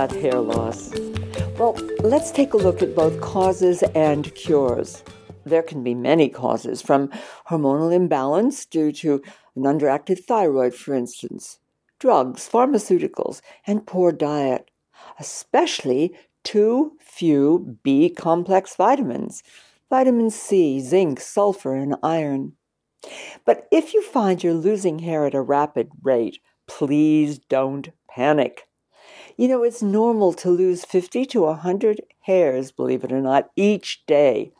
about hair loss? Well, let's take a look at both causes and cures. There can be many causes, from hormonal imbalance due to an underactive thyroid, for instance, drugs, pharmaceuticals, and poor diet, especially too few B complex vitamins vitamin C, zinc, sulfur, and iron. But if you find you're losing hair at a rapid rate, please don't panic. You know, it's normal to lose 50 to 100 hairs, believe it or not, each day.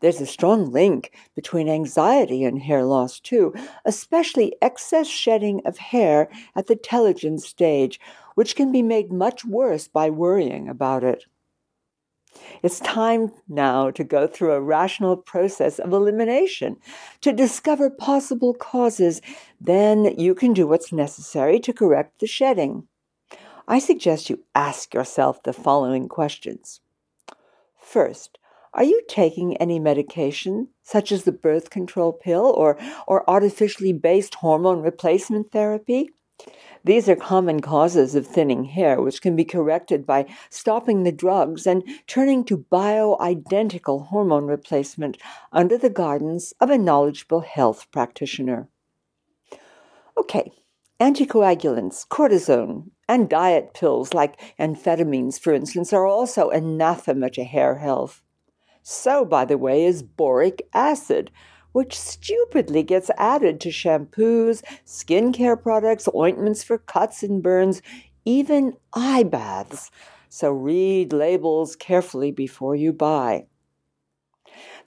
There's a strong link between anxiety and hair loss, too, especially excess shedding of hair at the telogen stage, which can be made much worse by worrying about it. It's time now to go through a rational process of elimination to discover possible causes. Then you can do what's necessary to correct the shedding. I suggest you ask yourself the following questions. First, are you taking any medication, such as the birth control pill or, or artificially based hormone replacement therapy? These are common causes of thinning hair, which can be corrected by stopping the drugs and turning to bioidentical hormone replacement under the guidance of a knowledgeable health practitioner. Okay, anticoagulants, cortisone, and diet pills like amphetamines, for instance, are also anathema to hair health. So, by the way, is boric acid, which stupidly gets added to shampoos, skincare products, ointments for cuts and burns, even eye baths. So read labels carefully before you buy.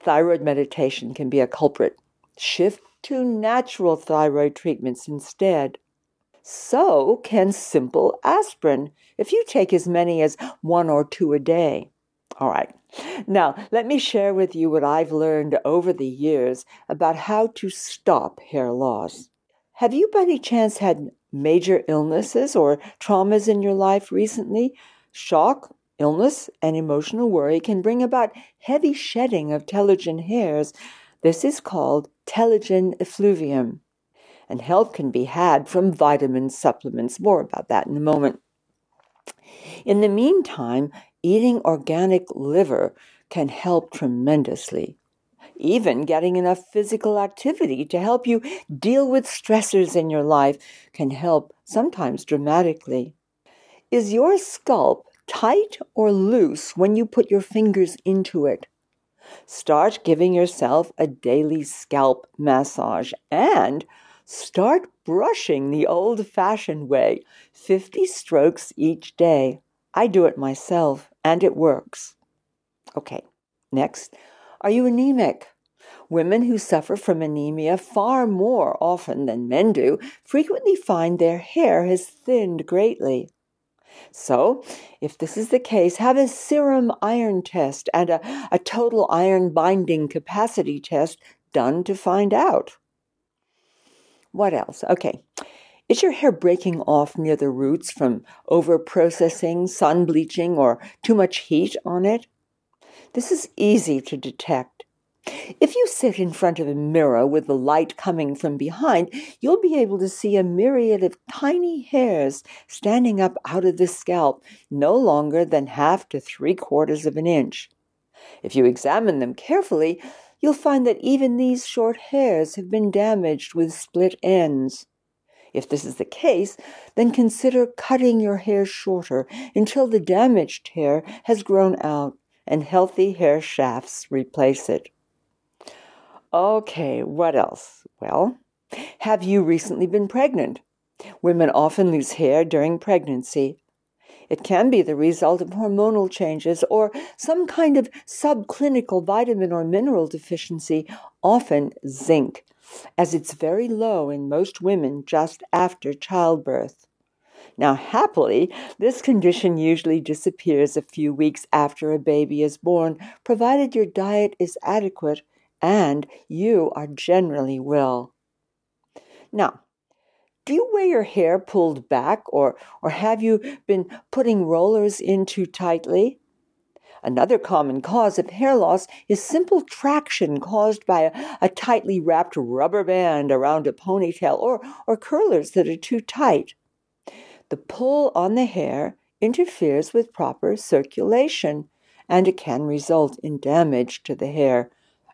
Thyroid medication can be a culprit. Shift to natural thyroid treatments instead. So can simple aspirin if you take as many as one or two a day. All right. Now, let me share with you what I've learned over the years about how to stop hair loss. Have you by any chance had major illnesses or traumas in your life recently? Shock, illness, and emotional worry can bring about heavy shedding of telogen hairs. This is called telogen effluvium. And health can be had from vitamin supplements. More about that in a moment. In the meantime, eating organic liver can help tremendously. Even getting enough physical activity to help you deal with stressors in your life can help, sometimes dramatically. Is your scalp tight or loose when you put your fingers into it? Start giving yourself a daily scalp massage and start brushing the old fashioned way 50 strokes each day. I do it myself and it works. Okay, next. Are you anemic? Women who suffer from anemia far more often than men do frequently find their hair has thinned greatly. So, if this is the case, have a serum iron test and a, a total iron binding capacity test done to find out. What else? Okay. Is your hair breaking off near the roots from over processing, sun bleaching, or too much heat on it? This is easy to detect. If you sit in front of a mirror with the light coming from behind, you'll be able to see a myriad of tiny hairs standing up out of the scalp, no longer than half to three quarters of an inch. If you examine them carefully, you'll find that even these short hairs have been damaged with split ends. If this is the case, then consider cutting your hair shorter until the damaged hair has grown out and healthy hair shafts replace it. Okay, what else? Well, have you recently been pregnant? Women often lose hair during pregnancy. It can be the result of hormonal changes or some kind of subclinical vitamin or mineral deficiency, often zinc as it's very low in most women just after childbirth. Now, happily, this condition usually disappears a few weeks after a baby is born, provided your diet is adequate and you are generally well. Now, do you wear your hair pulled back or, or have you been putting rollers in too tightly? Another common cause of hair loss is simple traction caused by a, a tightly wrapped rubber band around a ponytail or, or curlers that are too tight. The pull on the hair interferes with proper circulation and it can result in damage to the hair,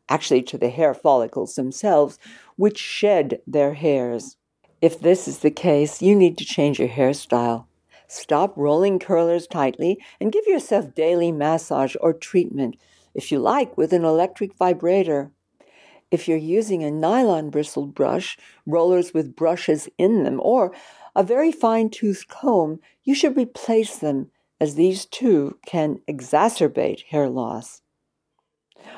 actually to the hair follicles themselves, which shed their hairs. If this is the case, you need to change your hairstyle. Stop rolling curlers tightly and give yourself daily massage or treatment, if you like, with an electric vibrator. If you're using a nylon bristled brush, rollers with brushes in them, or a very fine toothed comb, you should replace them as these too can exacerbate hair loss.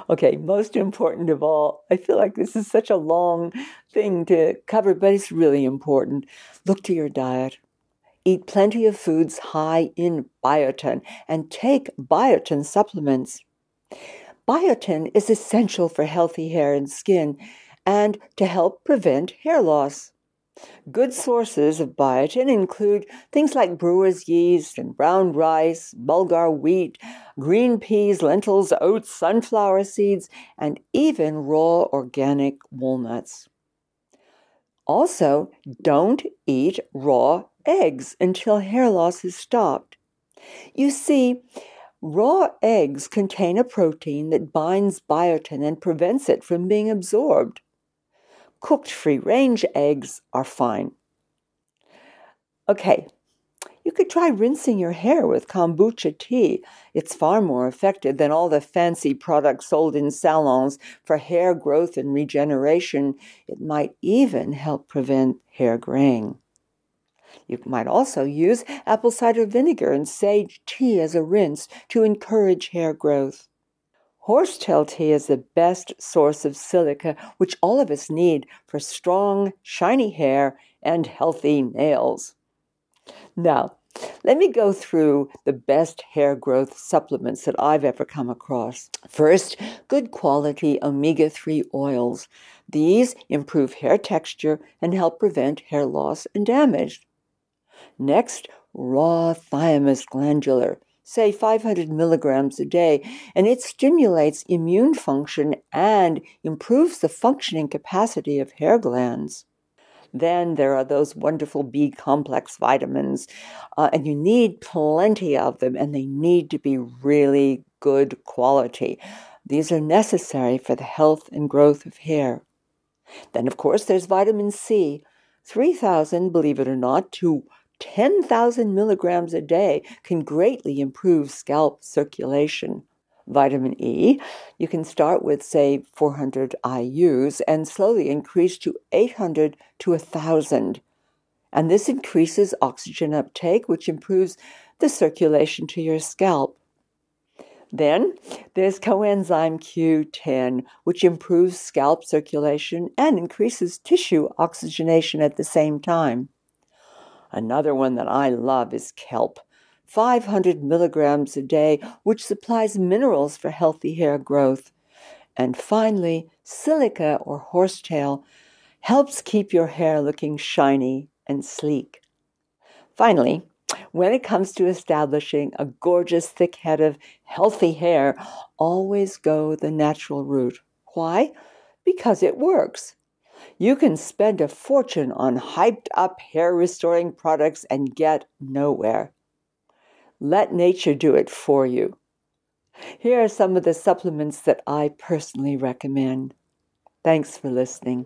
Okay, most important of all, I feel like this is such a long thing to cover, but it's really important. Look to your diet. Eat plenty of foods high in biotin and take biotin supplements. Biotin is essential for healthy hair and skin and to help prevent hair loss. Good sources of biotin include things like brewer's yeast and brown rice, bulgur wheat, green peas, lentils, oats, sunflower seeds, and even raw organic walnuts. Also, don't eat raw eggs until hair loss is stopped. You see, raw eggs contain a protein that binds biotin and prevents it from being absorbed. Cooked free range eggs are fine. Okay, you could try rinsing your hair with kombucha tea. It's far more effective than all the fancy products sold in salons for hair growth and regeneration. It might even help prevent hair graying. You might also use apple cider vinegar and sage tea as a rinse to encourage hair growth. Horsetail tea is the best source of silica, which all of us need for strong, shiny hair and healthy nails. Now, let me go through the best hair growth supplements that I've ever come across. First, good quality omega 3 oils. These improve hair texture and help prevent hair loss and damage. Next, raw thymus glandular say 500 milligrams a day, and it stimulates immune function and improves the functioning capacity of hair glands. Then there are those wonderful B complex vitamins, uh, and you need plenty of them, and they need to be really good quality. These are necessary for the health and growth of hair. Then, of course, there's vitamin C. 3,000, believe it or not, to 10,000 milligrams a day can greatly improve scalp circulation. Vitamin E, you can start with, say, 400 IUs and slowly increase to 800 to 1,000. And this increases oxygen uptake, which improves the circulation to your scalp. Then there's coenzyme Q10, which improves scalp circulation and increases tissue oxygenation at the same time. Another one that I love is kelp. 500 milligrams a day, which supplies minerals for healthy hair growth. And finally, silica or horsetail helps keep your hair looking shiny and sleek. Finally, when it comes to establishing a gorgeous, thick head of healthy hair, always go the natural route. Why? Because it works. You can spend a fortune on hyped up hair restoring products and get nowhere. Let nature do it for you. Here are some of the supplements that I personally recommend. Thanks for listening.